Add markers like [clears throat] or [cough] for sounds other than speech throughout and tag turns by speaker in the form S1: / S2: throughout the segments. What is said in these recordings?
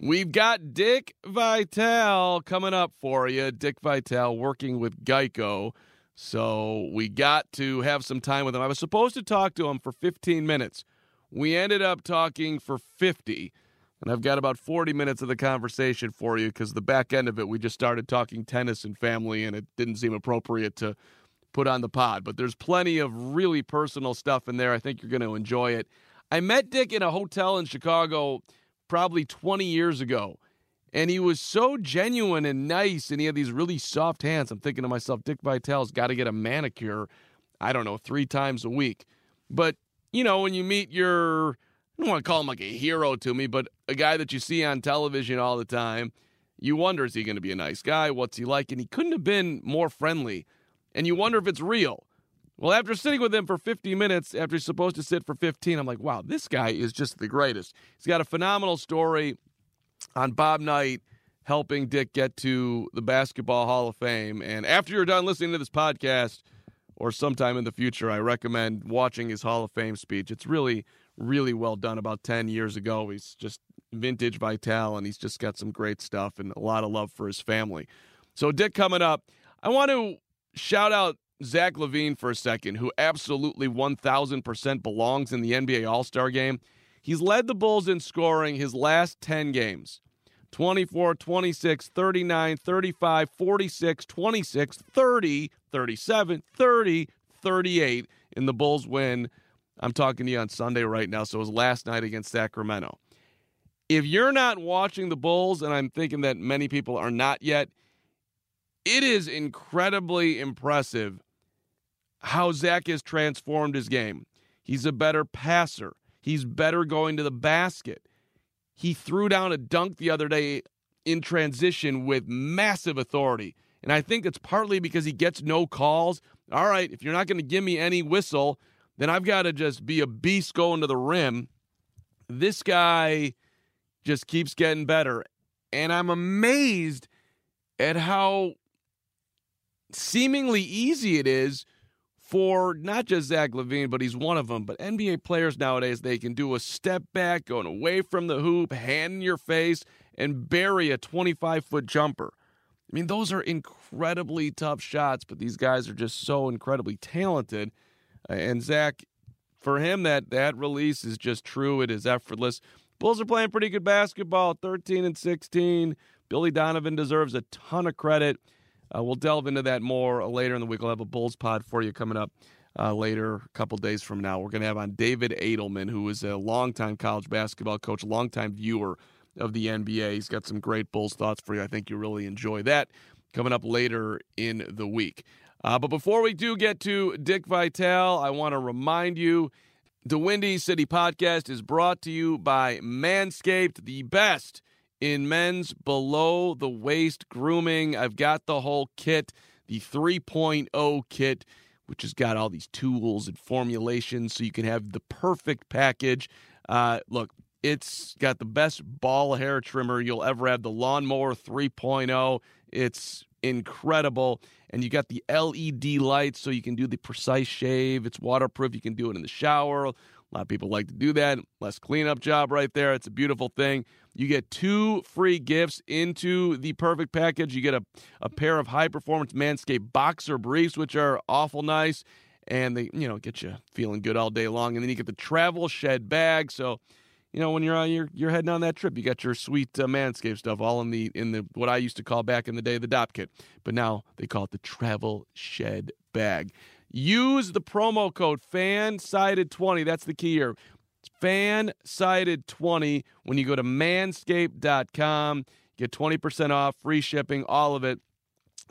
S1: We've got Dick Vitale coming up for you. Dick Vitale working with Geico. So we got to have some time with him. I was supposed to talk to him for 15 minutes. We ended up talking for 50. And I've got about 40 minutes of the conversation for you because the back end of it, we just started talking tennis and family, and it didn't seem appropriate to put on the pod. But there's plenty of really personal stuff in there. I think you're going to enjoy it. I met Dick in a hotel in Chicago probably 20 years ago. And he was so genuine and nice, and he had these really soft hands. I'm thinking to myself, Dick Vitale's got to get a manicure, I don't know, three times a week. But, you know, when you meet your, I don't want to call him like a hero to me, but a guy that you see on television all the time, you wonder, is he going to be a nice guy? What's he like? And he couldn't have been more friendly. And you wonder if it's real. Well, after sitting with him for 50 minutes, after he's supposed to sit for 15, I'm like, wow, this guy is just the greatest. He's got a phenomenal story on Bob Knight helping Dick get to the Basketball Hall of Fame. And after you're done listening to this podcast, or sometime in the future, I recommend watching his Hall of Fame speech. It's really, really well done about 10 years ago. He's just vintage Vitale, and he's just got some great stuff and a lot of love for his family. So, Dick, coming up, I want to shout out Zach LaVine for a second, who absolutely 1,000% belongs in the NBA All Star game. He's led the Bulls in scoring his last 10 games 24, 26, 39, 35, 46, 26, 30, 37, 30, 38 in the Bulls win. I'm talking to you on Sunday right now, so it was last night against Sacramento. If you're not watching the Bulls, and I'm thinking that many people are not yet, it is incredibly impressive how Zach has transformed his game. He's a better passer. He's better going to the basket. He threw down a dunk the other day in transition with massive authority. And I think it's partly because he gets no calls. All right, if you're not going to give me any whistle, then I've got to just be a beast going to the rim. This guy just keeps getting better. And I'm amazed at how seemingly easy it is for not just Zach LaVine, but he's one of them. But NBA players nowadays, they can do a step back, going away from the hoop, hand in your face, and bury a 25 foot jumper. I mean, those are incredibly tough shots, but these guys are just so incredibly talented. Uh, and Zach, for him, that that release is just true. It is effortless. Bulls are playing pretty good basketball, 13 and 16. Billy Donovan deserves a ton of credit. Uh, we'll delve into that more later in the week. We'll have a Bulls pod for you coming up uh, later, a couple days from now. We're going to have on David Adelman, who is a longtime college basketball coach, longtime viewer of the NBA. He's got some great Bulls thoughts for you. I think you'll really enjoy that coming up later in the week. Uh, but before we do get to Dick Vitale, I want to remind you the Windy City podcast is brought to you by Manscaped, the best in men's below the waist grooming. I've got the whole kit, the 3.0 kit, which has got all these tools and formulations so you can have the perfect package. Uh, look, it's got the best ball hair trimmer you'll ever have, the Lawnmower 3.0. It's incredible. And you got the LED lights so you can do the precise shave. It's waterproof. You can do it in the shower. A lot of people like to do that. Less cleanup job right there. It's a beautiful thing. You get two free gifts into the perfect package. You get a, a pair of high performance Manscaped boxer briefs, which are awful nice. And they, you know, get you feeling good all day long. And then you get the travel shed bag. So, you know, when you're on you're, you're heading on that trip, you got your sweet uh, Manscaped stuff all in the in the what I used to call back in the day the Dopp kit, but now they call it the travel shed bag. Use the promo code FANSIDED20. That's the key here fansided20 when you go to manscaped.com. Get 20% off, free shipping, all of it.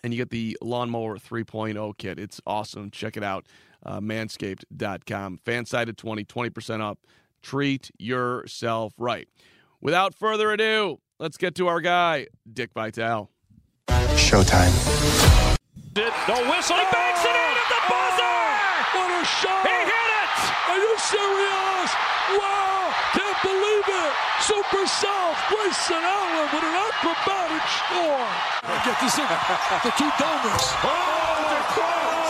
S1: and you get the Lawnmower 3.0 kit. It's awesome. Check it out. Uh, manscaped.com. Fansided 20, 20% up. Treat yourself right. Without further ado, let's get to our guy, Dick Vitale.
S2: Showtime.
S3: No whistle. He banks it in at the buzzer.
S4: What a shot!
S3: He hit it.
S4: Are you serious? Wow! Can't believe it! Super South Grayson Allen with an acrobatic score. Get this in. The two domers.
S3: Oh,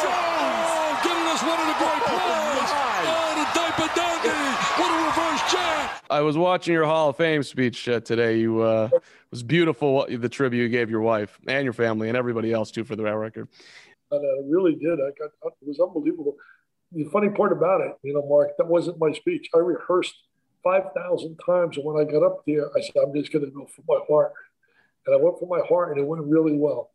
S4: Oh, giving us one of the great plays. Oh, the diaper dandy. What a reverse jam.
S1: I was watching your Hall of Fame speech uh, today. You uh, it was beautiful what, the tribute you gave your wife and your family and everybody else too for the record.
S5: And I really did. I got it was unbelievable. The funny part about it, you know, Mark, that wasn't my speech. I rehearsed five thousand times, and when I got up there, I said, "I'm just going to go for my heart," and I went for my heart, and it went really well.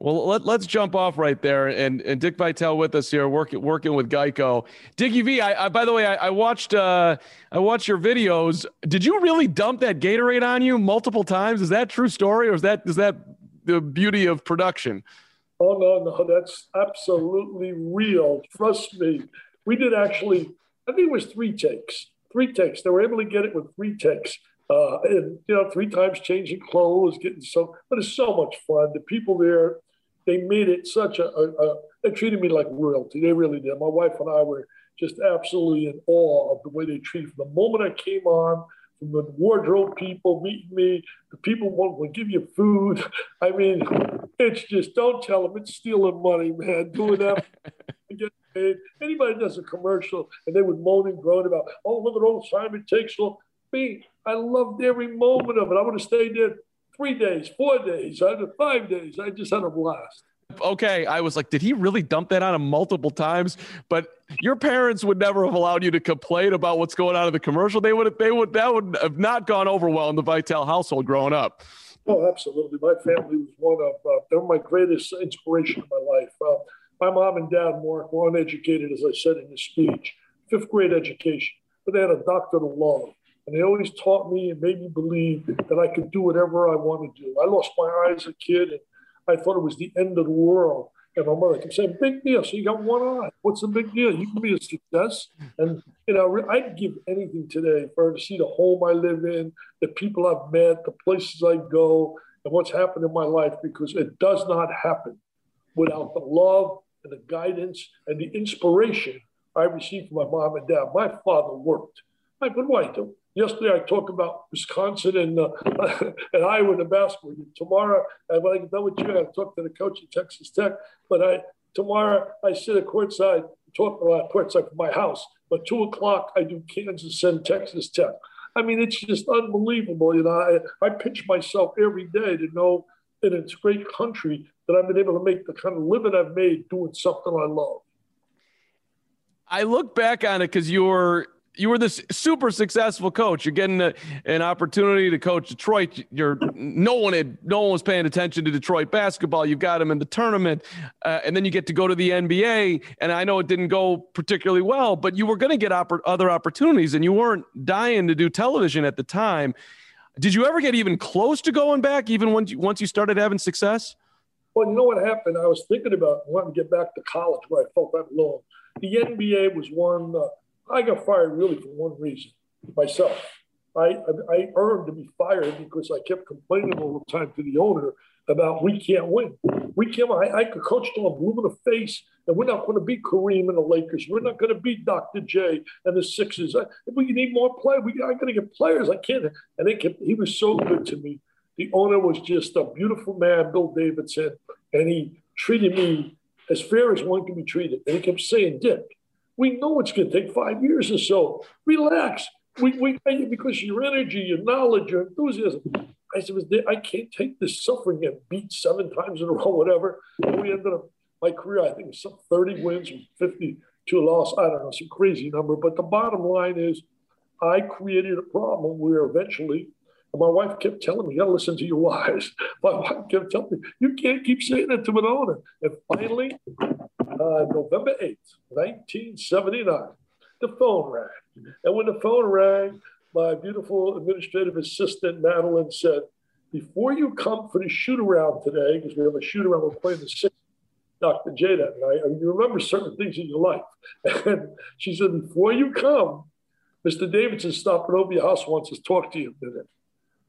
S1: Well, let, let's jump off right there, and, and Dick Vitale with us here, working working with Geico. Dickie V, I, I by the way, I, I watched uh, I watched your videos. Did you really dump that Gatorade on you multiple times? Is that true story, or is that is that the beauty of production?
S5: Oh no, no, that's absolutely real. Trust me. We did actually. I think it was three takes. Three takes. They were able to get it with three takes. Uh, and you know, three times changing clothes, getting so. But it's so much fun. The people there, they made it such a. a, a they treated me like royalty. They really did. My wife and I were just absolutely in awe of the way they treated. From the moment I came on, from the wardrobe people meeting me, the people will, give you food. I mean, it's just don't tell them it's stealing money, man. Doing that [laughs] get paid. Anybody does a commercial and they would moan and groan about, oh, look at all the time it takes. So me, I loved every moment of it. I would have stayed there three days, four days, five days. I just had a blast.
S1: Okay, I was like, did he really dump that on him multiple times? But your parents would never have allowed you to complain about what's going on in the commercial. They would, they would, that would have not gone over well in the Vitale household growing up.
S5: Oh, absolutely. My family was one of, uh, they were my greatest inspiration in my life. Uh, my mom and dad, Mark, were uneducated, as I said in the speech, fifth grade education, but they had a doctorate of law. And they always taught me and made me believe that I could do whatever I wanted to do. I lost my eye as a kid, and I thought it was the end of the world. And my mother kept saying, "Big deal. So you got one eye. What's the big deal? You can be a success." And you know, I'd give anything today for her to see the home I live in, the people I've met, the places I go, and what's happened in my life. Because it does not happen without the love and the guidance and the inspiration I received from my mom and dad. My father worked. I could wait. Yesterday I talked about Wisconsin and uh, [laughs] and Iowa in the basketball. Tomorrow, uh, when I get done with you, I talk to the coach at Texas Tech. But I tomorrow I sit at courtside, talk about courtside from my house. But two o'clock I do Kansas and Texas Tech. I mean, it's just unbelievable. You know, I, I pinch myself every day to know in its great country that I've been able to make the kind of living I've made doing something I love.
S1: I look back on it because you were you were this super successful coach. You're getting a, an opportunity to coach Detroit. You're no one had no one was paying attention to Detroit basketball. You got them in the tournament, uh, and then you get to go to the NBA. And I know it didn't go particularly well, but you were going to get other opportunities, and you weren't dying to do television at the time. Did you ever get even close to going back, even once you, once you started having success?
S5: Well, you know what happened? I was thinking about wanting to get back to college where I felt I belonged. The NBA was one. Uh, I got fired really for one reason myself. I, I earned to be fired because I kept complaining all the time to the owner about we can't win. We can't. I, I could coach till I'm blue in the face, and we're not going to beat Kareem and the Lakers. We're not going to beat Dr. J and the Sixers. I, we need more play. We I got to get players. I can't. And they kept, he was so good to me. The owner was just a beautiful man, Bill Davidson, and he treated me as fair as one can be treated. And he kept saying, Dick, we know it's going to take five years or so. Relax. We, we you because your energy, your knowledge, your enthusiasm. I said, I can't take this suffering and beat seven times in a [laughs] row, whatever. And we ended up, my career, I think, some 30 wins and 52 loss. I don't know, some crazy number. But the bottom line is, I created a problem where eventually, and my wife kept telling me, you gotta listen to your [laughs] wives. My wife kept telling me, you can't keep saying that to an owner. And finally, uh, November 8th, 1979, the phone rang. And when the phone rang, my beautiful administrative assistant, Madeline, said, before you come for the shoot around today, because we have a shoot around, we're playing the six, Dr. J that night. You remember certain things in your life. [laughs] And she said, before you come, Mr. Davidson stopping over your house wants to talk to you a minute.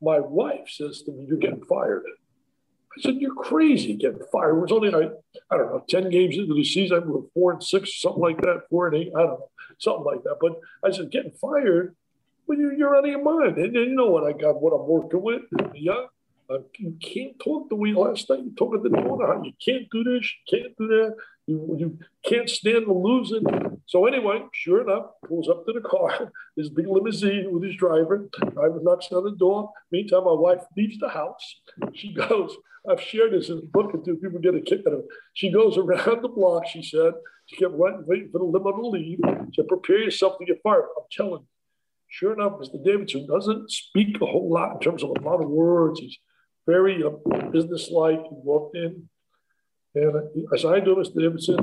S5: My wife says to me, You're getting fired. I said, You're crazy getting fired. It was only, I, I don't know, 10 games into the season. We were four and six, something like that, four and eight. I don't know, something like that. But I said, Getting fired? Well, you're, you're out of your mind. And you know what I got, what I'm working with. Yeah. You can't talk the way last night you talked at the corner. You can't do this, you can't do that. You, you can't stand the losing. So anyway, sure enough, pulls up to the car, [laughs] his big limousine with his driver. Driver knocks on the door. Meantime, my wife leaves the house. She [laughs] goes, I've shared this in the book until people get a kick out of it. She goes around [laughs] the block, she said. She kept waiting, waiting for the limo to leave. She prepare yourself to get fired. I'm telling you. Sure enough, Mr. Davidson doesn't speak a whole lot in terms of a lot of words. He's very uh, businesslike. He walked in, and I said, "I do, Mr. Davidson?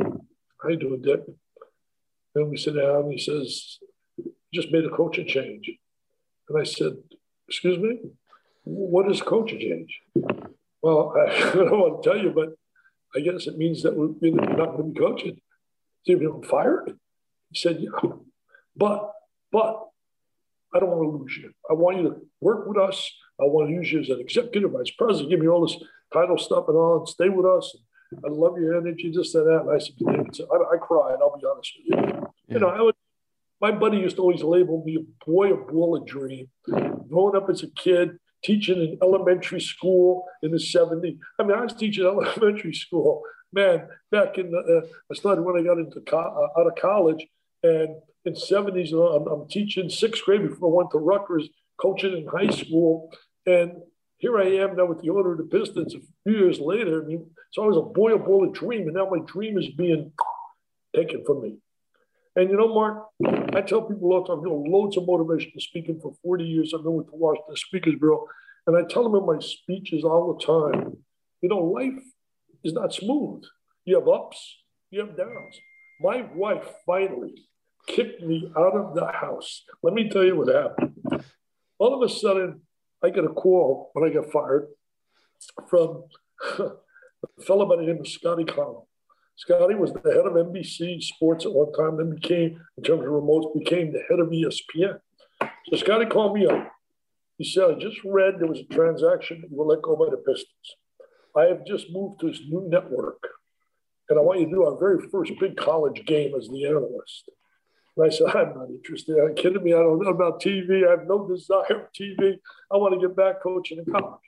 S5: I do, Dick?" And we sit down. And he says, "Just made a coaching change." And I said, "Excuse me, what is coaching change?" Well, I, [laughs] I don't want to tell you, but I guess it means that we're not going to be coaching. So you fired? He said, "Yeah, but but I don't want to lose you. I want you to work with us. I want to use you as an executive vice president, give me all this title stuff and all, and stay with us. I love your energy, just and that. And I said, I, I cried. I'll be honest with you. Yeah. You know, I would. My buddy used to always label me a boy of ball of dream. Growing up as a kid, teaching in elementary school in the 70s. I mean, I was teaching [laughs] elementary school, man, back in the, uh, I started when I got into co- uh, out of college. And in 70s, I'm, I'm teaching sixth grade before I went to Rutgers, coaching in high school. And here I am now with the owner of the Pistons a few years later. I mean, so I was a boy, a dream. And now my dream is being taken from me. And you know, Mark, I tell people all the time, you know, loads of motivational speaking for 40 years. I've been with the Washington Speakers Bureau. And I tell them in my speeches all the time, you know, life is not smooth. You have ups, you have downs. My wife finally kicked me out of the house. Let me tell you what happened. All of a sudden, I got a call when I got fired from a fellow by the name of Scotty Connal. Scotty was the head of NBC Sports at one time, then became, in terms of remotes, became the head of ESPN. So Scotty called me up. He said, I just read there was a transaction that you were let go by the Pistons. I have just moved to this new network, and I want you to do our very first big college game as the analyst. And I said, I'm not interested. Are you kidding me? I don't know about TV. I have no desire for TV. I want to get back coaching in college.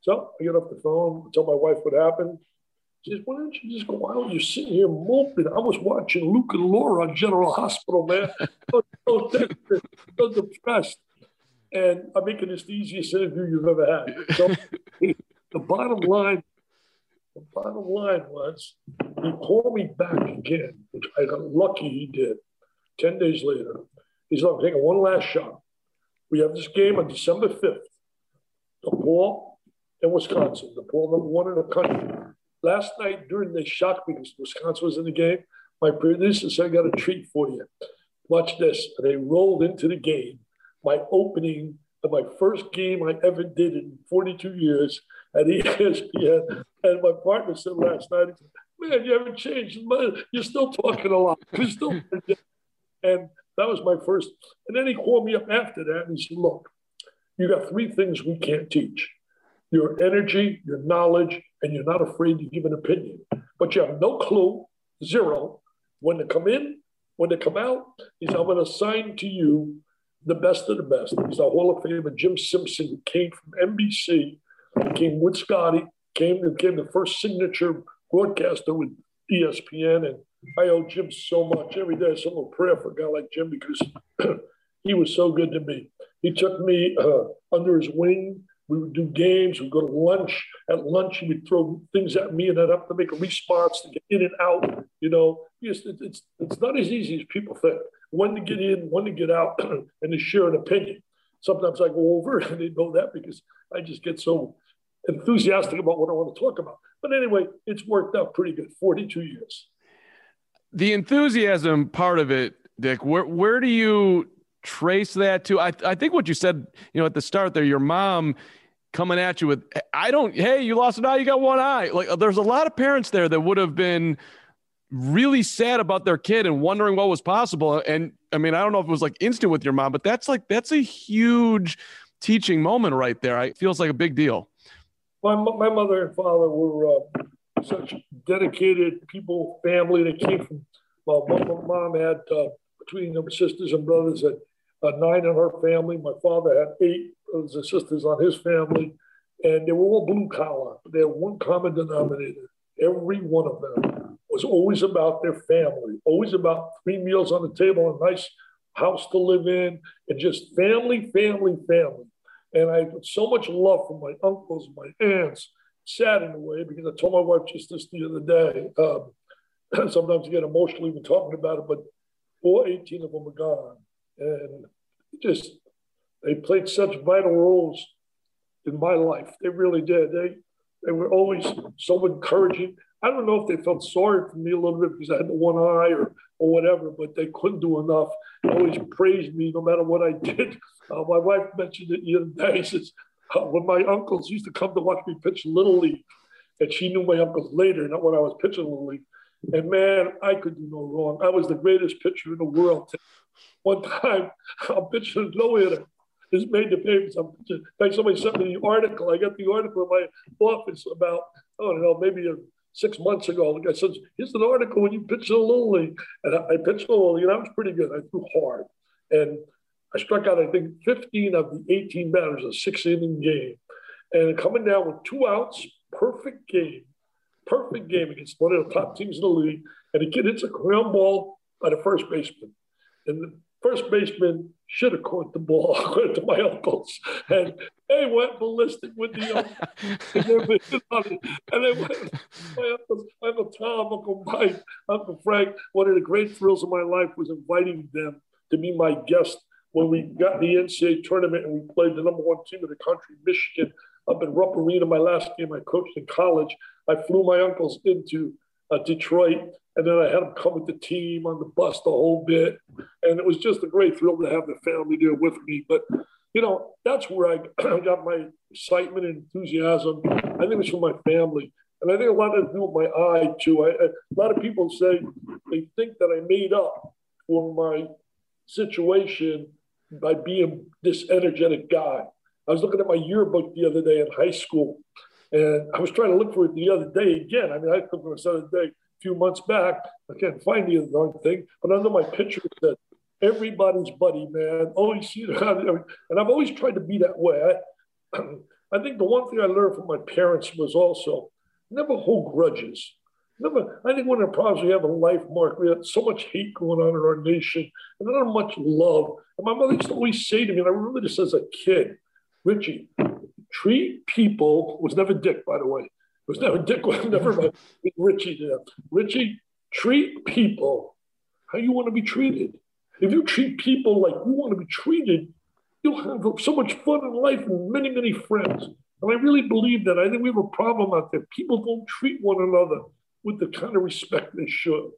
S5: So I get off the phone, tell my wife what happened. She says, why don't you just go out? You're sitting here moping. I was watching Luke and Laura on General Hospital, man. [laughs] so, so, so depressed. And I'm making this the easiest interview you've ever had. So the bottom line, the bottom line was he called me back again, which I got lucky he did. 10 days later, he's like, taking one last shot. We have this game on December 5th. DePaul and Wisconsin, DePaul number one in the country. Last night during the shock because Wisconsin was in the game, my producer said, I got a treat for you. Watch this. And they rolled into the game. My opening of my first game I ever did in 42 years at [laughs] ESPN. And my partner said last night, man, you haven't changed. You're still talking a lot. You're still and that was my first. And then he called me up after that and he said, Look, you got three things we can't teach your energy, your knowledge, and you're not afraid to give an opinion. But you have no clue, zero, when to come in, when to come out. He's, I'm going to assign to you the best of the best. He's a Hall of Famer, Jim Simpson, who came from NBC, came with Scotty, came, became the first signature broadcaster with ESPN and I owe Jim so much. Every day, some little prayer for a guy like Jim because [clears throat] he was so good to me. He took me uh, under his wing. We would do games. We'd go to lunch. At lunch, he would throw things at me, and I'd have to make a response to get in and out. You know, it's, it's, it's not as easy as people think. When to get in, when to get out, [clears throat] and to share an opinion. Sometimes I go over, [laughs] and they know that because I just get so enthusiastic about what I want to talk about. But anyway, it's worked out pretty good. 42 years
S1: the enthusiasm part of it, Dick, where where do you trace that to? I I think what you said, you know, at the start there, your mom coming at you with, I don't, hey, you lost an eye, you got one eye. Like there's a lot of parents there that would have been really sad about their kid and wondering what was possible. And I mean, I don't know if it was like instant with your mom, but that's like, that's a huge teaching moment right there. It feels like a big deal.
S5: My, my mother and father were uh, such dedicated people, family that came from, well, my mom had, uh, between them sisters and brothers, had uh, nine in her family. My father had eight brothers and sisters on his family, and they were all blue collar. They had one common denominator. Every one of them was always about their family, always about three meals on the table, a nice house to live in, and just family, family, family. And I had so much love for my uncles, my aunts, sad in a way, because I told my wife just this the other day. Um, [clears throat] sometimes I get emotional even talking about it, but all 18 of them are gone. And just, they played such vital roles in my life. They really did. They, they were always so encouraging. I don't know if they felt sorry for me a little bit because I had the one eye or, or whatever, but they couldn't do enough. They always praised me no matter what I [laughs] did. Uh, my wife mentioned it the other day. She says, [laughs] when my uncles used to come to watch me pitch Little League, and she knew my uncles later, not when I was pitching Little League. And man, I could do no wrong. I was the greatest pitcher in the world. One time, [laughs] I'm pitching no hitter. This made the papers. I'm pitching. Somebody sent me the article. I got the article in my office about, I don't know, maybe a six months ago. The guy says, here's an article when you pitched a little league. And I, I pitched a little league, and I was pretty good. I threw hard. And I struck out, I think, 15 of the 18 batters, a six inning game. And coming down with two outs, perfect game, perfect game against one of the top teams in the league. And the kid hits a ground ball by the first baseman. And the first baseman should have caught the ball, [laughs] according to my uncles. And they went ballistic with the and, [laughs] and they went, my uncles, Uncle Tom, Uncle Mike, Uncle Frank, one of the great thrills of my life was inviting them to be my guest when we got in the NCAA tournament and we played the number one team in the country, Michigan, up in Rupp Arena. My last game I coached in college. I flew my uncles into uh, Detroit and then I had them come with the team on the bus the whole bit. And it was just a great thrill to have the family there with me. But, you know, that's where I [clears throat] got my excitement and enthusiasm. I think it's from my family. And I think a lot of it do with my eye, too. A lot of people say they think that I made up for my situation by being this energetic guy. I was looking at my yearbook the other day in high school, and I was trying to look for it the other day again. I mean, I took it the other day a few months back. I can't find the other thing, but under my picture it said, everybody's buddy, man. Always see [laughs] that. And I've always tried to be that way. I, [clears throat] I think the one thing I learned from my parents was also never hold grudges. Never, I think one of the problems we have in life, Mark, we have so much hate going on in our nation and not much love. And my mother used to always say to me, and I remember this as a kid, Richie, treat people, was never Dick, by the way, was never Dick, [laughs] never mind. Richie there. Richie, treat people how you want to be treated. If you treat people like you want to be treated, you'll have so much fun in life and many, many friends. And I really believe that. I think we have a problem out there. People don't treat one another with the kind of respect they should.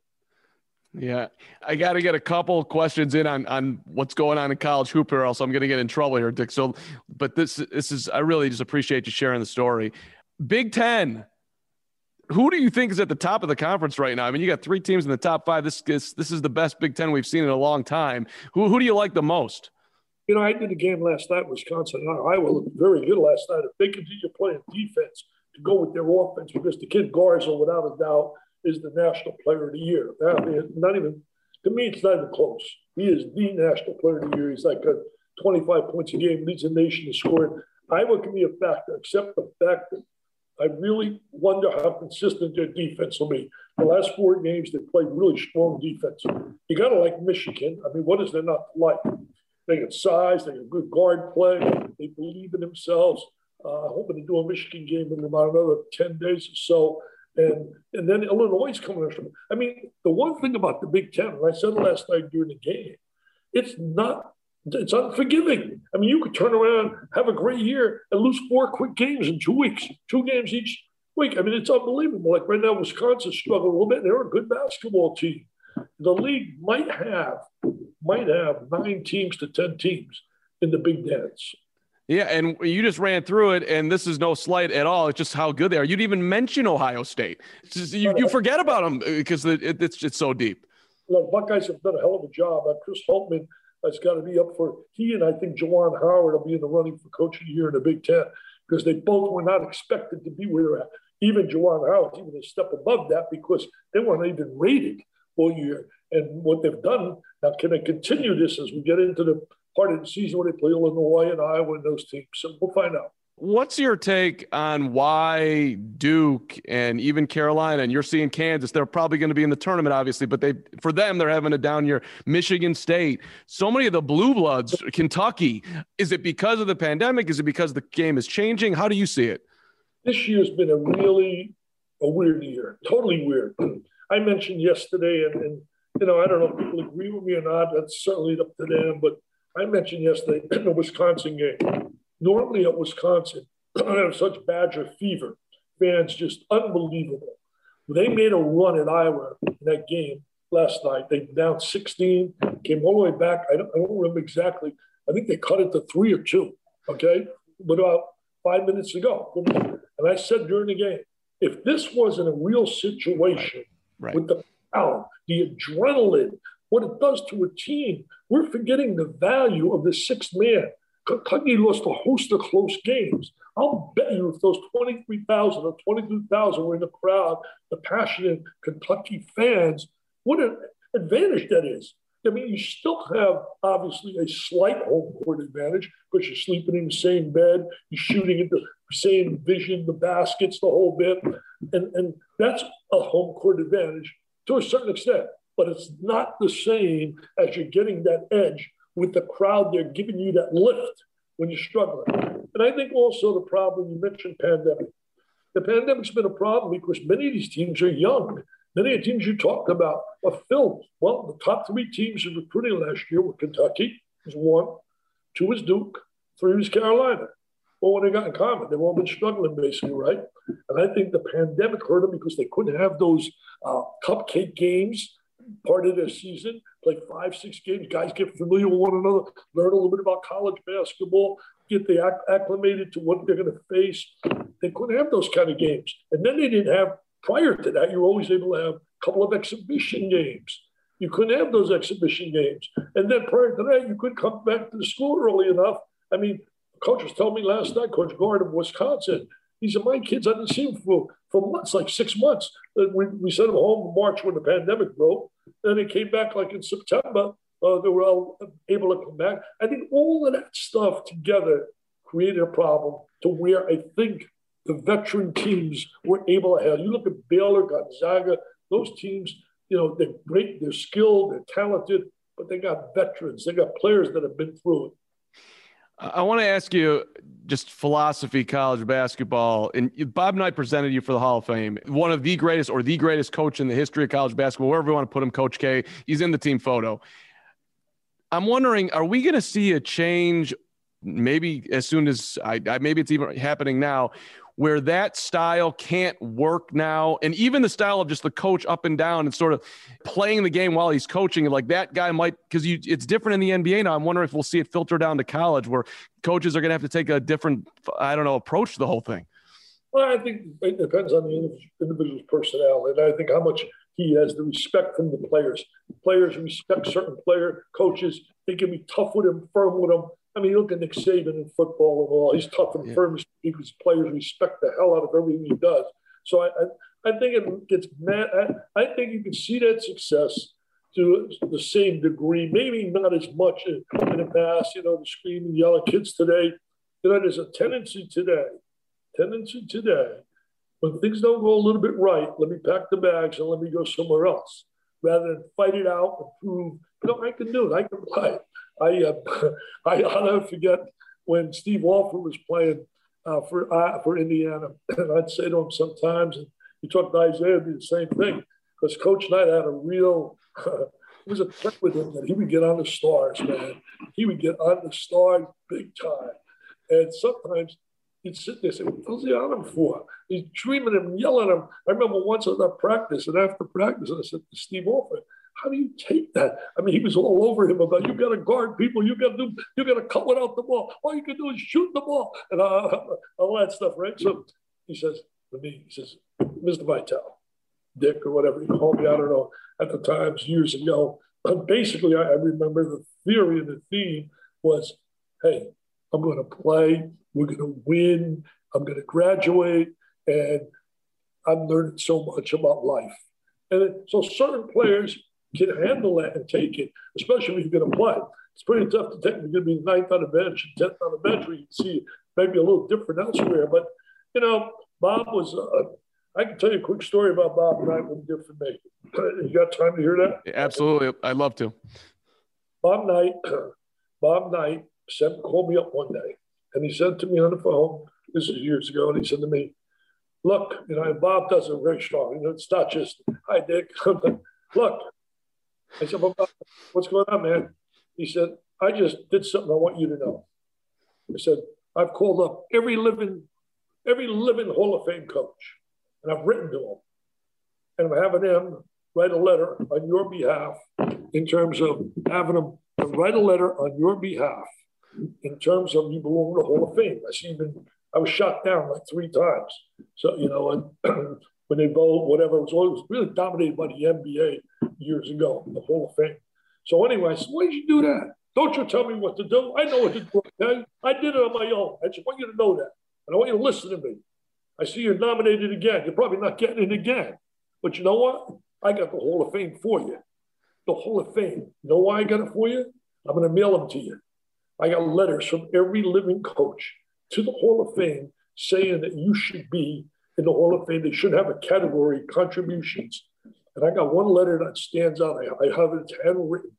S1: Yeah, I got to get a couple questions in on on what's going on in college hoop here, else I'm going to get in trouble here, Dick. So, but this this is I really just appreciate you sharing the story. Big Ten. Who do you think is at the top of the conference right now? I mean, you got three teams in the top five. This is this is the best Big Ten we've seen in a long time. Who who do you like the most?
S5: You know, I did a game last night, Wisconsin and Iowa looked very good last night. If they continue playing defense to go with their offense, because the kid Garza, without a doubt, is the national player of the year. I mean, not even to me, it's not even close. He is the national player of the year. He's like a 25 points a game, leads the nation in scoring. Iowa can be a factor, except the fact that I really wonder how consistent their defense will be. The last four games, they played really strong defense. You got to like Michigan. I mean, what is there not to like? They got size, they got good guard play, they believe in themselves. Uh, hoping to do a Michigan game in about another 10 days or so. And and then Illinois is coming after I mean, the one thing about the Big Ten, and I said last night during the game, it's not it's unforgiving. I mean, you could turn around, have a great year, and lose four quick games in two weeks, two games each week. I mean, it's unbelievable. Like right now, Wisconsin struggling a little bit. They're a good basketball team. The league might have might have nine teams to ten teams in the Big Dance.
S1: Yeah, and you just ran through it, and this is no slight at all. It's just how good they are. You'd even mention Ohio State. Just, you, you forget about them because it, it's it's so deep.
S5: Look, Buckeyes have done a hell of a job. Uh, Chris Holtmann has got to be up for. He and I think Juwan Howard will be in the running for coach of the year in the Big Ten because they both were not expected to be where they're at. Even Juwan Howard, even a step above that because they weren't even rated all year. And what they've done now, can they continue this as we get into the part of the season where they play Illinois and Iowa and those teams? So we'll find out.
S1: What's your take on why Duke and even Carolina and you're seeing Kansas? They're probably going to be in the tournament, obviously, but they for them they're having a down year. Michigan State, so many of the blue bloods, Kentucky. Is it because of the pandemic? Is it because the game is changing? How do you see it?
S5: This year's been a really a weird year, totally weird. I mentioned yesterday, and, and you know I don't know if people agree with me or not. That's certainly up to them, but I mentioned yesterday in [clears throat] the Wisconsin game Normally at Wisconsin, [clears throat] I have such Badger fever. Fans just unbelievable. They made a run at Iowa in that game last night. They down 16, came all the way back. I don't, I don't remember exactly. I think they cut it to three or two. Okay, but about five minutes ago, and I said during the game, if this wasn't a real situation right. Right. with the power, the adrenaline, what it does to a team, we're forgetting the value of the sixth man. Kentucky lost a host of close games. I'll bet you if those 23,000 or 22,000 were in the crowd, the passionate Kentucky fans, what an advantage that is. I mean, you still have obviously a slight home court advantage because you're sleeping in the same bed, you're shooting at the same vision, the baskets, the whole bit. And, and that's a home court advantage to a certain extent, but it's not the same as you're getting that edge with the crowd there giving you that lift when you're struggling. And I think also the problem you mentioned pandemic. The pandemic's been a problem because many of these teams are young. Many of the teams you talked about are filled. Well, the top three teams in recruiting last year were Kentucky, was one, two was Duke, three was Carolina. Well, what they got in common? They've all been struggling, basically, right? And I think the pandemic hurt them because they couldn't have those uh, cupcake games part of their season, play five, six games. Guys get familiar with one another, learn a little bit about college basketball, get they acclimated to what they're going to face. They couldn't have those kind of games. And then they didn't have, prior to that, you were always able to have a couple of exhibition games. You couldn't have those exhibition games. And then prior to that, you could come back to the school early enough. I mean, coach was telling me last night, Coach Gard of Wisconsin, he said, my kids, I didn't see them for, for months, like six months. We, we sent them home in March when the pandemic broke. Then it came back like in September. Uh, they were all able to come back. I think all of that stuff together created a problem to where I think the veteran teams were able to have. You look at Baylor, Gonzaga, those teams, you know, they're great, they're skilled, they're talented, but they got veterans. They got players that have been through it.
S1: I want to ask you just philosophy college basketball. And Bob Knight presented you for the Hall of Fame. One of the greatest or the greatest coach in the history of college basketball, wherever you want to put him, Coach K. He's in the team photo. I'm wondering, are we going to see a change maybe as soon as I, maybe it's even happening now where that style can't work now. And even the style of just the coach up and down and sort of playing the game while he's coaching, like that guy might, because you, it's different in the NBA now. I'm wondering if we'll see it filter down to college where coaches are going to have to take a different, I don't know, approach to the whole thing.
S5: Well, I think it depends on the individual's personality. And I think how much he has the respect from the players. Players respect certain player coaches. They can be tough with him, firm with him. I mean, look at Nick Saban in football and all. He's tough and yeah. firm because players respect the hell out of everything he does. So I, I, I think it gets mad. I, I think you can see that success to the same degree, maybe not as much in, in the past. You know, the screaming, yelling kids today. You know, there's a tendency today, tendency today, when things don't go a little bit right, let me pack the bags and let me go somewhere else, rather than fight it out and prove, you know, I can do it. I can [laughs] play. I uh, [laughs] I [laughs] I'll never forget when Steve Alford was playing uh, for uh, for Indiana, [clears throat] and I'd say to him sometimes, and he talked to Isiah, it'd be the same thing, because Coach Knight had a real. [laughs] it was a trick with him that he would get on the stars, man. He would get on the stars big time, and sometimes he'd sit there and say, "What's he on him for?" He's dreaming him, yelling at him. I remember once at practice, and after practice, I said to Steve Alford, how do you take that? I mean, he was all over him about you got to guard people, you got to do, you got to cut without the ball. All you can do is shoot the ball and uh, [laughs] all that stuff, right? So he says to me, he says, Mr. Vitale, Dick or whatever he called me, I don't know, at the times years ago. But basically, I, I remember the theory and the theme was, hey, I'm going to play, we're going to win, I'm going to graduate, and I'm learning so much about life. And so certain players can handle that and take it, especially if you can apply. It's pretty tough to take. You're going to be ninth on the bench and tenth on the bench, where you can see maybe a little different elsewhere. But you know, Bob was. Uh, I can tell you a quick story about Bob Knight what he did for me. You got time to hear that?
S1: Absolutely, I'd love to.
S5: Bob Knight, [clears throat] Bob Knight said, called me up one day, and he said to me on the phone. This is years ago, and he said to me, "Look, you know, Bob does it very strong. You know, it's not just hi, Dick. [laughs] Look, I said, well, what's going on, man? He said, I just did something I want you to know. I said, I've called up every living, every living Hall of Fame coach, and I've written to them. And I'm having them write a letter on your behalf in terms of having them write a letter on your behalf in terms of you belong to the Hall of Fame. I see even I was shot down like three times. So, you know, and [clears throat] when they vote, whatever, it was, it was really dominated by the NBA years ago, the Hall of Fame. So anyway, I said, why did you do that? Don't you tell me what to do. I know what to do. Okay? I did it on my own. I just want you to know that. And I want you to listen to me. I see you're nominated again. You're probably not getting it again. But you know what? I got the Hall of Fame for you. The Hall of Fame. You know why I got it for you? I'm going to mail them to you. I got letters from every living coach to the Hall of Fame saying that you should be in the Hall of Fame. They should have a category contributions and I got one letter that stands out. I, I have it handwritten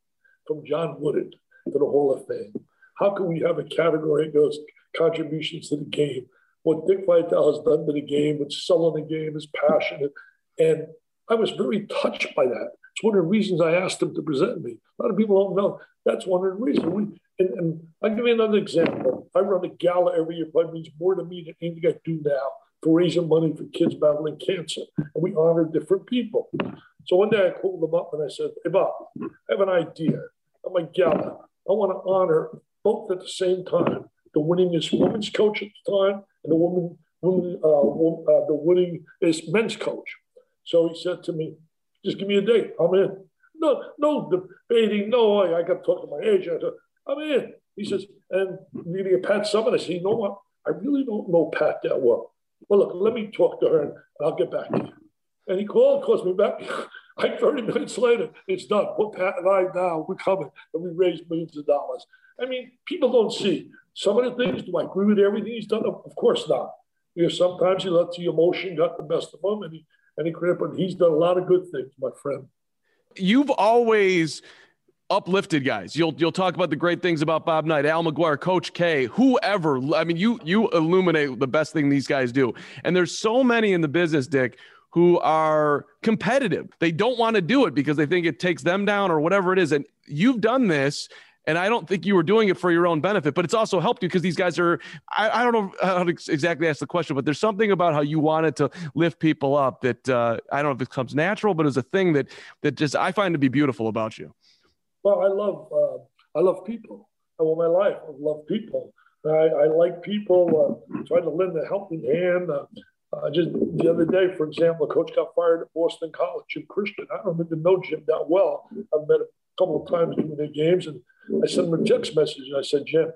S5: from John Wooden to the Hall of Fame. How can we have a category that goes contributions to the game? What Dick Vitale has done to the game, what's selling the game, is passionate. And I was very touched by that. It's one of the reasons I asked him to present me. A lot of people don't know. That's one of the reasons. We, and, and I'll give you another example. I run a gala every year, probably means more to me than anything I do now for raising money for kids battling cancer. And we honor different people. So one day I called them up and I said, Hey, Bob, I have an idea. I'm a gala. I want to honor both at the same time the winningest women's coach at the time and the woman, woman, uh, uh, the winningest men's coach. So he said to me, just give me a date. I'm in. No, no debating. No, I, I got to talk to my agent. I'm in. He says, and you're going Pat Summitt. I said, you know what? I really don't know Pat that well. Well, look, let me talk to her and I'll get back to you. And he called, calls me back. [laughs] like 30 minutes later, it's done. Put Pat and I down. We're coming. And we raised millions of dollars. I mean, people don't see some of the things. Do I agree with everything he's done? Of course not. Because sometimes he let the emotion got the best of him and he, and he but he's done a lot of good things, my friend.
S1: You've always uplifted guys. You'll you'll talk about the great things about Bob Knight, Al McGuire, Coach K, whoever. I mean, you you illuminate the best thing these guys do. And there's so many in the business, Dick, who are competitive. They don't want to do it because they think it takes them down or whatever it is. And you've done this. And I don't think you were doing it for your own benefit, but it's also helped you because these guys are, I, I, don't know how to exactly ask the question, but there's something about how you wanted to lift people up that uh, I don't know if it comes natural, but it's a thing that, that just, I find to be beautiful about you.
S5: Well, I love uh, I love people. All my life, I love people. I, I like people. Uh, trying to lend a helping hand. Uh, uh, just the other day, for example, a coach got fired at Boston College, Jim Christian. I don't even know Jim that well. I've met him a couple of times during their games, and I sent him a text message. And I said, Jim,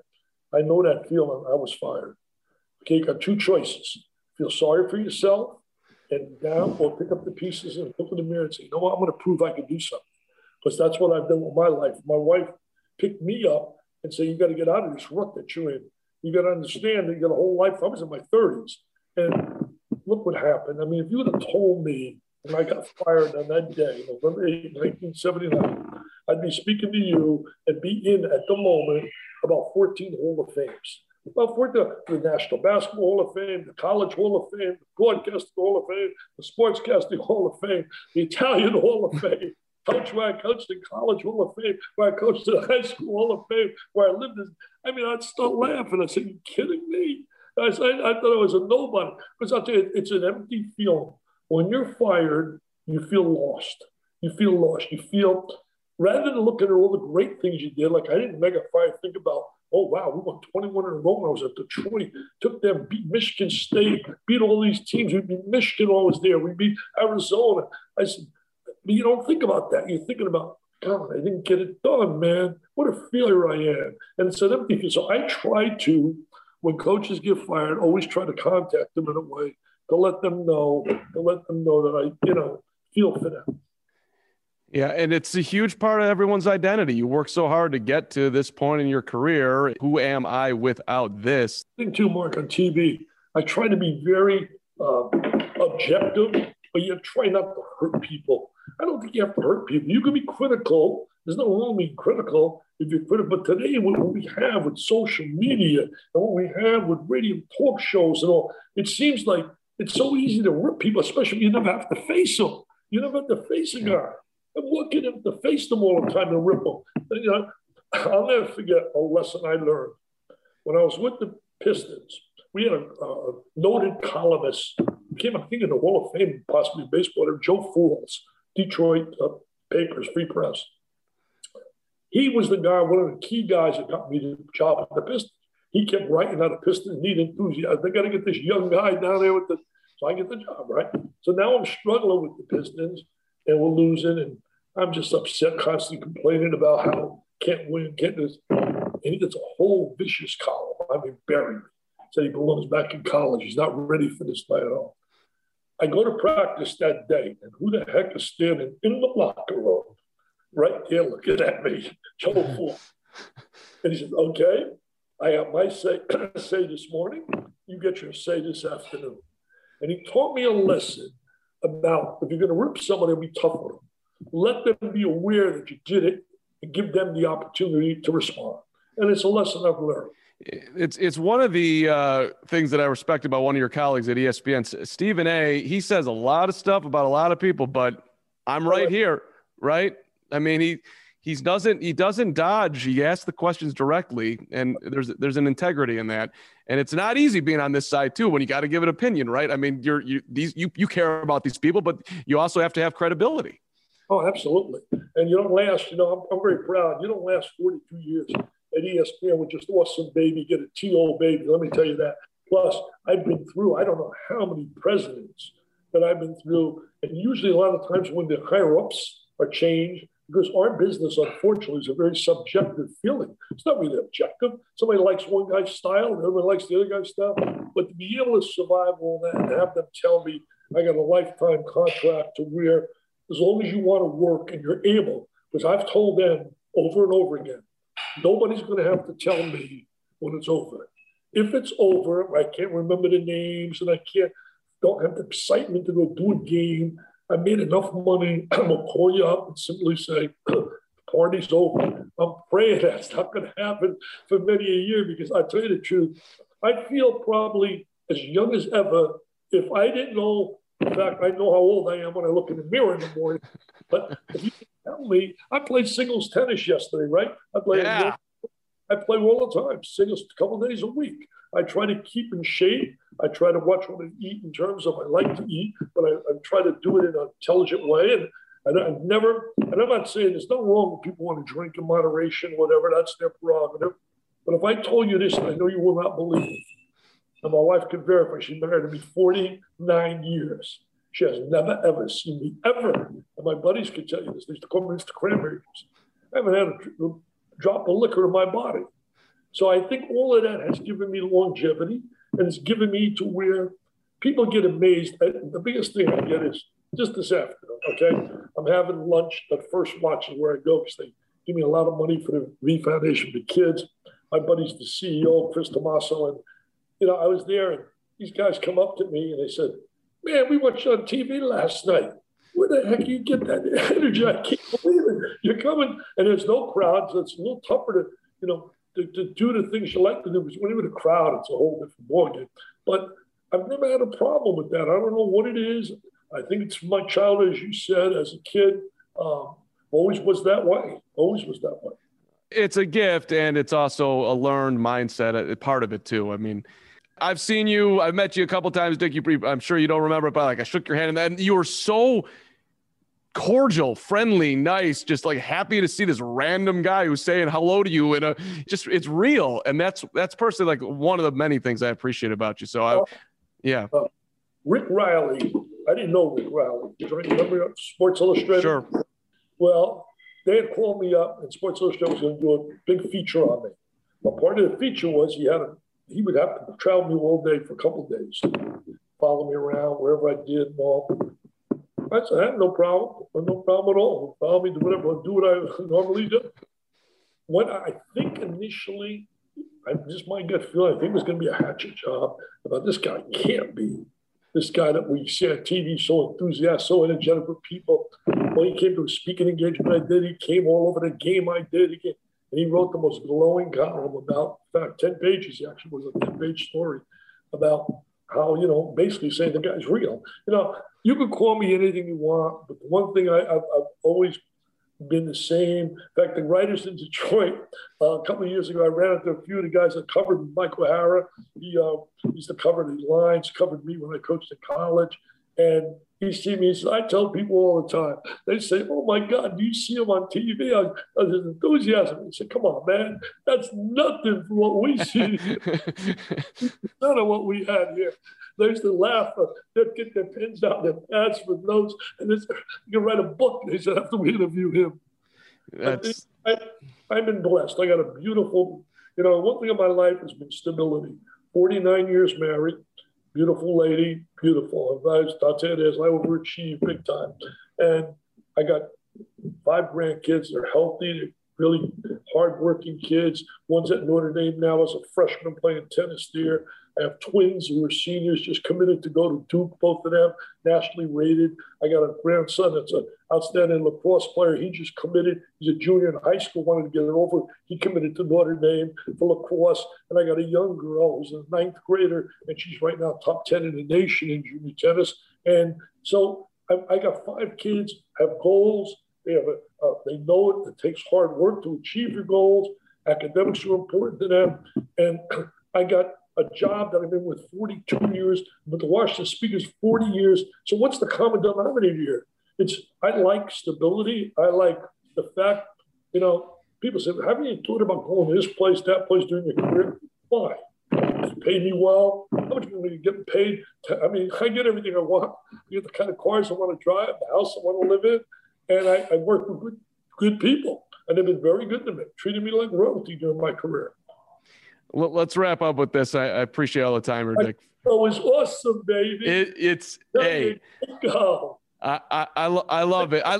S5: I know that feeling. I was fired. Okay, you got two choices: feel sorry for yourself and down, or pick up the pieces and look in the mirror and say, you know what, I'm going to prove I can do something because that's what I've done with my life. My wife picked me up and said, You got to get out of this rut that you're in. You got to understand that you got a whole life. I was in my 30s. And look what happened. I mean, if you would have told me when I got fired on that day, November 8, 1979, I'd be speaking to you and be in at the moment about 14 Hall of Fames. About 14, the National Basketball Hall of Fame, the College Hall of Fame, the Broadcasting Hall of Fame, the Sportscasting Hall of Fame, the Italian Hall of Fame, coach where I coached in college Hall of Fame, where I coached in [laughs] high school Hall of Fame, where I lived. In, I mean, I'd start laughing. I said, "You kidding me?" I said, "I thought I was a nobody." Because I'll tell you, it's an empty feeling. When you're fired, you feel lost. You feel lost. You feel rather than looking at all the great things you did, like I didn't mega fire think about, oh wow, we won 21 in a row when I was at Detroit, took them, beat Michigan State, beat all these teams. We beat Michigan while I was there. We beat Arizona. I said, but you don't think about that. You're thinking about, God, I didn't get it done, man. What a failure I am. And it's an empty So I try to, when coaches get fired, always try to contact them in a way to let them know, to let them know that I, you know, feel for them.
S1: Yeah, and it's a huge part of everyone's identity. You work so hard to get to this point in your career. Who am I without this?
S5: Thing too, Mark, on TV, I try to be very uh, objective, but you try not to hurt people. I don't think you have to hurt people. You can be critical. There's no wrong being critical if you're critical. But today, what we have with social media and what we have with radio talk shows and all, it seems like it's so easy to rip people, especially if you never have to face them. You never have to face a guy. I'm looking at to face them all the time and rip them. And, you know, I'll never forget a lesson I learned when I was with the Pistons. We had a, a noted columnist, became I think in the Hall of Fame, possibly baseball, Joe Falls, Detroit uh, Papers, Free Press. He was the guy, one of the key guys that got me the job at the Pistons. He kept writing out the Pistons need enthusiasm. They got to get this young guy down there with the, so I get the job, right? So now I'm struggling with the Pistons and we're losing, and I'm just upset, constantly complaining about how can't win, can't this. And gets a whole vicious column. I mean, bury Said he belongs back in college. He's not ready for this night at all. I go to practice that day, and who the heck is standing in the locker room right there looking at me? [laughs] Joe [laughs] Fool. And he said, Okay, I have my say, [clears throat] say this morning. You get your say this afternoon. And he taught me a lesson about if you're going to rip and be tough with them, let them be aware that you did it and give them the opportunity to respond. And it's a lesson I've learned.
S1: It's it's one of the uh, things that I respect about one of your colleagues at ESPN, Stephen A. He says a lot of stuff about a lot of people, but I'm right here, right? I mean, he he doesn't he doesn't dodge. He asks the questions directly, and there's there's an integrity in that. And it's not easy being on this side too when you got to give an opinion, right? I mean, you're you these you you care about these people, but you also have to have credibility.
S5: Oh, absolutely. And you don't last. You know, I'm, I'm very proud. You don't last 42 years at ESPN with just awesome baby, get a TO baby. Let me tell you that. Plus, I've been through I don't know how many presidents that I've been through, and usually a lot of times when the higher ups are changed because our business, unfortunately, is a very subjective feeling. It's not really objective. Somebody likes one guy's style, and everybody likes the other guy's style. But to be able to survive all that and have them tell me I got a lifetime contract to where, as long as you want to work and you're able, because I've told them over and over again, nobody's going to have to tell me when it's over. If it's over, I can't remember the names and I can't don't have the excitement to go do a game I made enough money. [clears throat] I'm gonna call you up and simply say, the [clears throat] party's over. I'm praying [laughs] that's not gonna happen for many a year because I tell you the truth, I feel probably as young as ever. If I didn't know, in fact, I know how old I am when I look in the mirror in the morning. But [laughs] if you me, I played singles tennis yesterday, right? I played. Yeah. I play all the time, singles a couple days a week. I try to keep in shape. I try to watch what I eat in terms of I like to eat, but I, I try to do it in an intelligent way. And, and I've never, and I'm not saying there's nothing wrong with people want to drink in moderation, whatever, that's their prerogative. But if I told you this, I know you will not believe it. And my wife can verify, she married me 49 years. She has never, ever seen me, ever. And my buddies can tell you this. They used to call me Mr. Cranberry. I haven't had a, drop of liquor in my body. So I think all of that has given me longevity and it's given me to where people get amazed. At, The biggest thing I get is just this afternoon, okay? I'm having lunch at First Watch is where I go because they give me a lot of money for the V Foundation for Kids. My buddy's the CEO, Chris Tomasso. And, you know, I was there and these guys come up to me and they said, man, we watched on TV last night. Where the heck you get that [laughs] energy? I can't believe it. You're coming and there's no crowd, so it's a little tougher to, you know, to, to do the things you like to do. When you're in a crowd, it's a whole different ballgame. But I've never had a problem with that. I don't know what it is. I think it's my childhood, as you said, as a kid. Um, always was that way. Always was that way.
S1: It's a gift, and it's also a learned mindset. Part of it too. I mean, I've seen you. I've met you a couple times, Dick. You, I'm sure you don't remember, but like I shook your hand, and then you were so cordial, friendly, nice, just like happy to see this random guy who's saying hello to you and just it's real. And that's that's personally like one of the many things I appreciate about you. So I yeah. Uh,
S5: Rick Reilly, I didn't know Rick Reilly. Remember Sports Illustrated?
S1: Sure.
S5: Well, they had called me up and Sports Illustrated was going to do a big feature on me. But part of the feature was he had a, he would have to travel me all day for a couple of days, follow me around wherever I did and all. I said, I have no problem, no problem at all. Follow me, do whatever, do what I [laughs] normally do. When I think initially, I just my gut feeling, I think it was going to be a hatchet job. About this guy can't be this guy that we see on TV, so enthusiastic, so energetic with people. When he came to a speaking engagement I did, he came all over the game I did. He came, and he wrote the most glowing column about, in fact, 10 pages. He actually was a 10 page story about how, you know, basically saying the guy's real. You know, you can call me anything you want, but the one thing I, have always been the same. In fact, the writers in Detroit, uh, a couple of years ago, I ran into a few of the guys that covered Mike O'Hara. He uh, used to cover the Lions, covered me when I coached at college. And he see me, says, I tell people all the time, they say, Oh my God, do you see him on TV? I, I was enthusiasm. He said, Come on, man, that's nothing from what we see. [laughs] None of what we had here. They used to laugh. Uh, they'd get their pens out, their pads with notes, and this, you can write a book. They said, after we interview him. That's... I, I've been blessed. I got a beautiful, you know, one thing in my life has been stability. 49 years married, beautiful lady, beautiful. I'll tell you this, I overachieved big time. And I got five grandkids. They're healthy, they're really hardworking kids. One's at Notre Dame now as a freshman playing tennis there. I have twins who are seniors, just committed to go to Duke, both of them nationally rated. I got a grandson that's an outstanding lacrosse player. He just committed. He's a junior in high school, wanted to get it over. He committed to Notre Dame for lacrosse. And I got a young girl who's a ninth grader, and she's right now top 10 in the nation in junior tennis. And so I, I got five kids, have goals. They have a, uh, they know it. It takes hard work to achieve your goals. Academics are important to them. And [clears throat] I got a job that I've been with 42 years, but the Washington Speakers 40 years. So what's the common denominator here? It's I like stability. I like the fact, you know, people say, haven't you thought about going to this place, that place during your career? Why? You pay me well. How much are you getting paid? I mean, I get everything I want. I get the kind of cars I want to drive, the house I want to live in, and I, I work with good, good people. And they've been very good to me, treated me like royalty during my career
S1: let's wrap up with this. I, I appreciate all the time, Dick.
S5: It was awesome, baby.
S1: It, it's hey, go. I, I, I, I love it. I,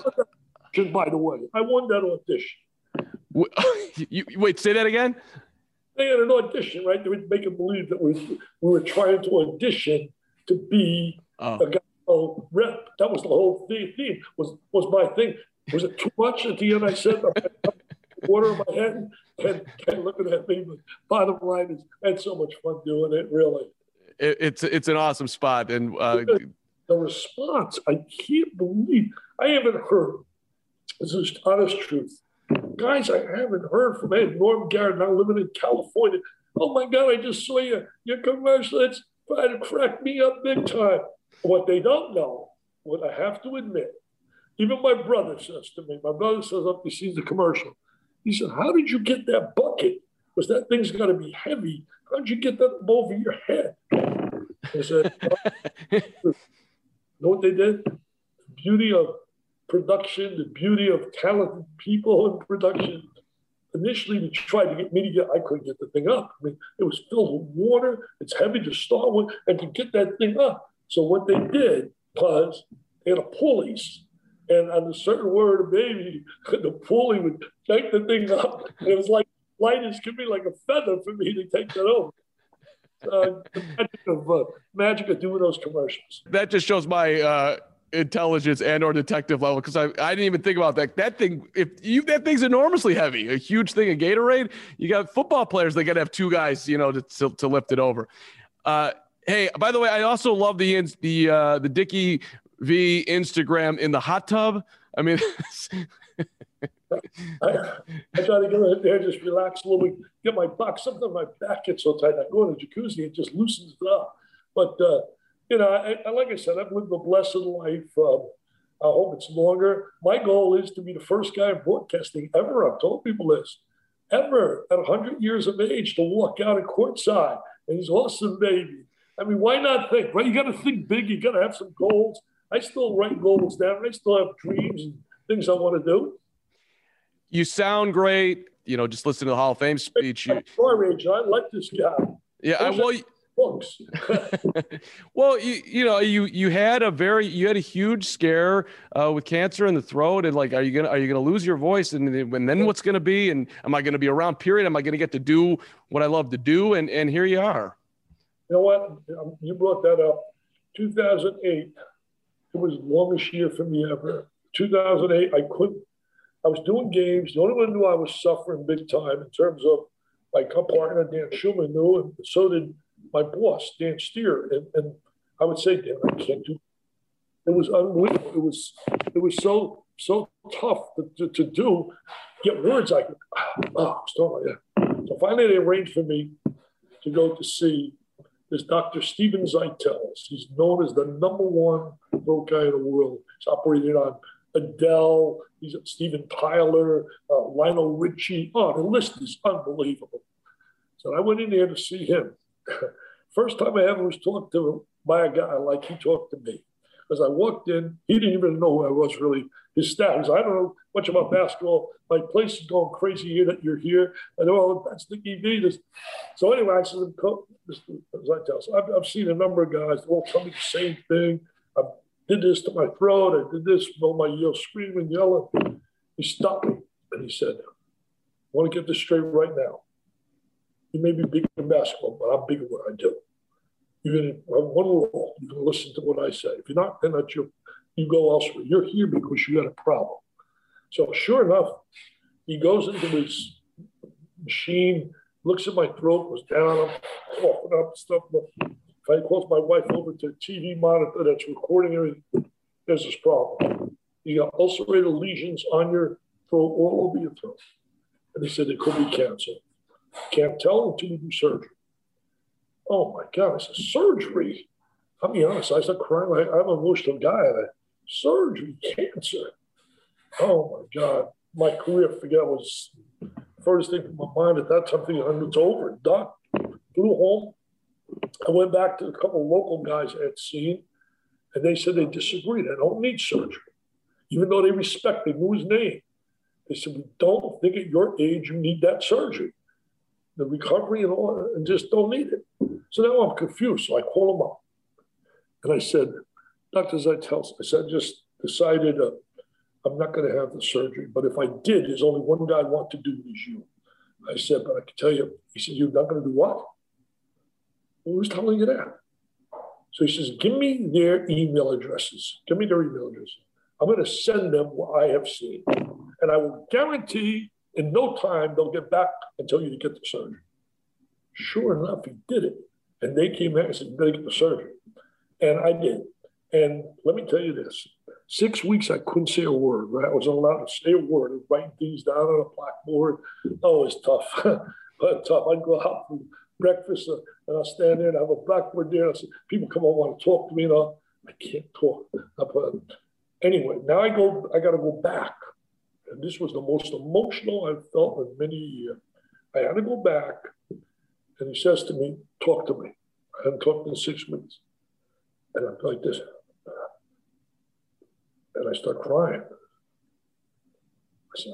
S5: by the way, I won that audition. [laughs]
S1: You, wait, say that again.
S5: They had an audition, right? They would make it believe that we, we were trying to audition to be oh. a guy oh, rep. That was the whole theme. Was was my thing. Was it too much at the end? I said, [laughs] water in my head and, and looking at me. But bottom line is, I had so much fun doing it. Really,
S1: it, it's it's an awesome spot, and uh, [laughs]
S5: the response I can't believe I haven't heard. This is honest truth, guys. I haven't heard from Ed Norm Garrett. Now living in California. Oh my God! I just saw you your commercial. It's trying to crack me up big time. What they don't know, what I have to admit, even my brother says to me, my brother says up he sees the commercial. He said, How did you get that bucket? Because that thing's got to be heavy. How did you get that over your head? I said, [laughs] You know what they did? The beauty of production, the beauty of talented people in production. Initially, they tried to get me to get, I couldn't get the thing up. I mean, it was filled with water, it's heavy to start with, and to get that thing up. So, what they did was they had a pulleys and on a certain word of baby, [laughs] the pulley would take the thing up. And it was like light as could be like a feather for me to take that over. Uh, the magic of uh, magic of doing those commercials.
S1: That just shows my uh, intelligence and or detective level because I, I didn't even think about that. That thing, if you that thing's enormously heavy, a huge thing, a Gatorade. You got football players; they got to have two guys, you know, to to, to lift it over. Uh, hey, by the way, I also love the the uh, the Dickie v Instagram in the hot tub. I mean, [laughs]
S5: I, I, try to get in there, just relax a little bit, get my back. Sometimes my back gets so tight. I go in the jacuzzi, it just loosens it up. But uh, you know, I, I, like I said, I've lived a blessed life. Um, I hope it's longer. My goal is to be the first guy in broadcasting ever. I've told people this ever at 100 years of age to walk out at courtside and he's awesome baby. I mean, why not think, right? You got to think big. You got to have some goals. I still write goals down. I still have dreams and things I want to do.
S1: You sound great. You know, just listen to the Hall of Fame speech. You, [laughs]
S5: I like this guy.
S1: Yeah, I, well, [laughs] books. [laughs] well, you, you know, you you had a very you had a huge scare uh, with cancer in the throat, and like, are you gonna are you gonna lose your voice, and, and then what's gonna be, and am I gonna be around? Period. Am I gonna get to do what I love to do? And and here you are.
S5: You know what? You brought that up. 2008. It was the longest year for me ever. 2008. I couldn't. I was doing games. The only one knew I was suffering big time in terms of my partner Dan Shulman knew, and so did my boss, Dan Steer, and, and I would say, Dan, I. It was unbelievable. It was it was so so tough to, to, to do. Get words I could. [sighs] Oh. So finally, they arranged for me to go to see this Dr. Steven Zeitels. He's known as the number one throat guy in the world. He's operated on Adele. He's Steven Tyler, uh, Lionel Richie. Oh, the list is unbelievable. So I went in there to see him. [laughs] First time I ever was talked to by a guy like he talked to me. As I walked in, he didn't even know who I was really. His staff, he's, I don't know much about basketball. My place is going crazy here that you're here. I know, well, that's the EV. This. So anyway, I said, as I tell, so I've, I've seen a number of guys, all tell me the same thing. I did this to my throat. I did this, all my yell, screaming, yelling. He stopped me and he said, I want to get this straight right now. You may be big in basketball, but I'm big at what I do. You're going to have one rule. Going to listen to what I say. If you're not, then that's your, you go elsewhere. You're here because you got a problem. So sure enough, he goes into his machine, looks at my throat, was down, I'm coughing up stuff. If I close my wife over to a TV monitor that's recording everything, there's this problem. You got ulcerated lesions on your throat, all over your throat. And they said it could be cancer. Can't tell until you do surgery. Oh my God, it's a surgery. I'll be honest, I started crying like I'm an emotional guy. surgery, cancer. Oh my God. My career, forget, was first thing in my mind at that time, thinking it's over, done. Flew home. I went back to a couple local guys I had seen, and they said they disagreed. I don't need surgery. Even though they respect, they knew his name. They said, We don't think at your age you need that surgery the recovery and all, and just don't need it. So now I'm confused. So I call him up and I said, Dr. Zeitels, I said, I just decided uh, I'm not going to have the surgery. But if I did, there's only one guy I want to do it is you. I said, but I can tell you, he said, you're not going to do what? Well, who's telling you that? So he says, give me their email addresses. Give me their email addresses. I'm going to send them what I have seen. And I will guarantee in no time, they'll get back and tell you to get the surgery. Sure enough, he did it. And they came back and said, You better get the surgery. And I did. And let me tell you this six weeks, I couldn't say a word, right? I wasn't allowed to say a word. and write things down on a blackboard. Oh, tough. [laughs] tough. I'd go out for breakfast uh, and I'll stand there and have a blackboard there. And I said, People come on, want to talk to me. And I'll, I can't talk. Anyway, now I go, I got to go back and this was the most emotional I've felt in many years. I had to go back, and he says to me, Talk to me. I hadn't talked in six weeks. And I'm like this. And I start crying. I said,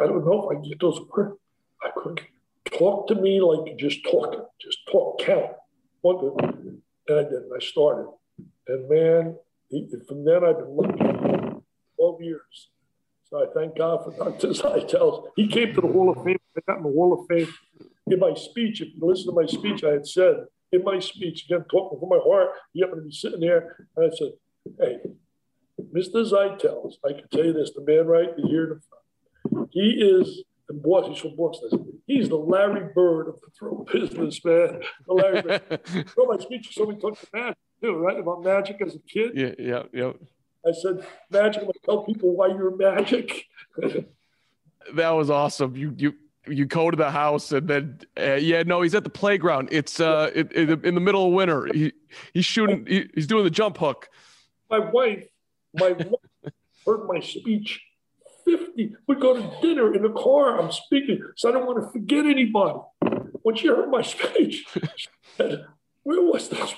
S5: I don't know if I get those words. I couldn't talk to me like just talking, just talk, count. One, and I did. I started. And man, he, from then I've been lucky 12 years. So I thank God for Dr. Zeitels. [laughs] He came to the Hall of Fame. I got in the Hall of Fame. In my speech, if you listen to my speech, I had said, in my speech, again, talking from my heart, he happened to be sitting there, and I said, hey, Mr. Zeitels, I can tell you this, the man right here in the front, he is, and boss, he's from Boston. He's the Larry Bird of the throw [laughs] business, man. The Larry Bird. [laughs] so my speech somebody talked to magic, too, right? About magic as a kid.
S1: Yeah, yeah, yeah.
S5: I said, magic. I'm going to tell people why you're magic. [laughs]
S1: that was awesome. You, you, you go to the house and then uh, yeah no he's at the playground it's uh in, in, the middle of winter he he's shooting he, he's doing the jump hook
S5: my wife My [laughs] wife heard my speech 50. We go to dinner in the car. I'm speaking, so I don't want to forget anybody. When she heard my [laughs] speech, she said, Where was that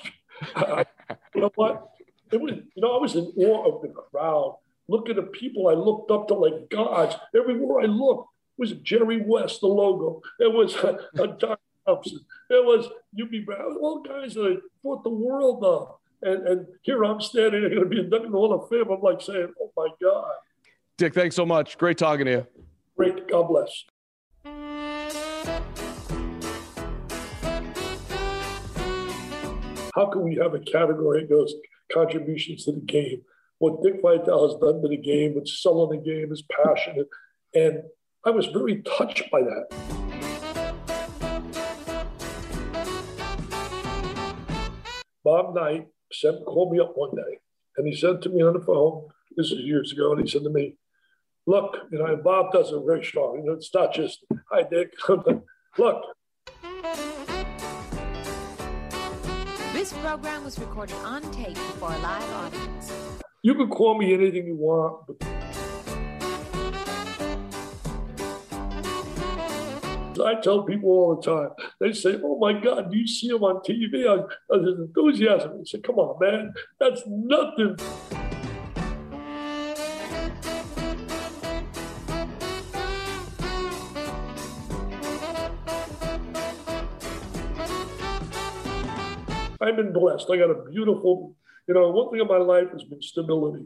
S5: you know what? It was, you know, I was in awe of the crowd. Look at the people I looked up to like gods. Everywhere I looked was Jerry West, the logo. It was uh, uh, Don Thompson. It was Hubie Brown. All guys that I thought the world of. And, and here I'm standing, I'm going to be inducted in the Hall of Fame. I'm like saying, oh my God.
S1: Dick, thanks so much. Great talking to you.
S5: Great. God bless. How can we have a category that goes contributions to the game? What Dick Vitale has done to the game, with selling the game, is passionate. And I was very touched by that. Bob Knight sent, called me up one day and he said to me on the phone, this is years ago, and he said to me, look, you know, Bob does it very strong. You know, it's not just, hi, Dick. [laughs] look.
S2: This program was recorded on tape before a live audience.
S5: You can call me anything you want, but I tell people all the time. They say, "Oh my God, do you see him on TV?" I, I there's enthusiasm. I said, "Come on, man, that's nothing." I've been blessed. I got a beautiful, you know, one thing in my life has been stability.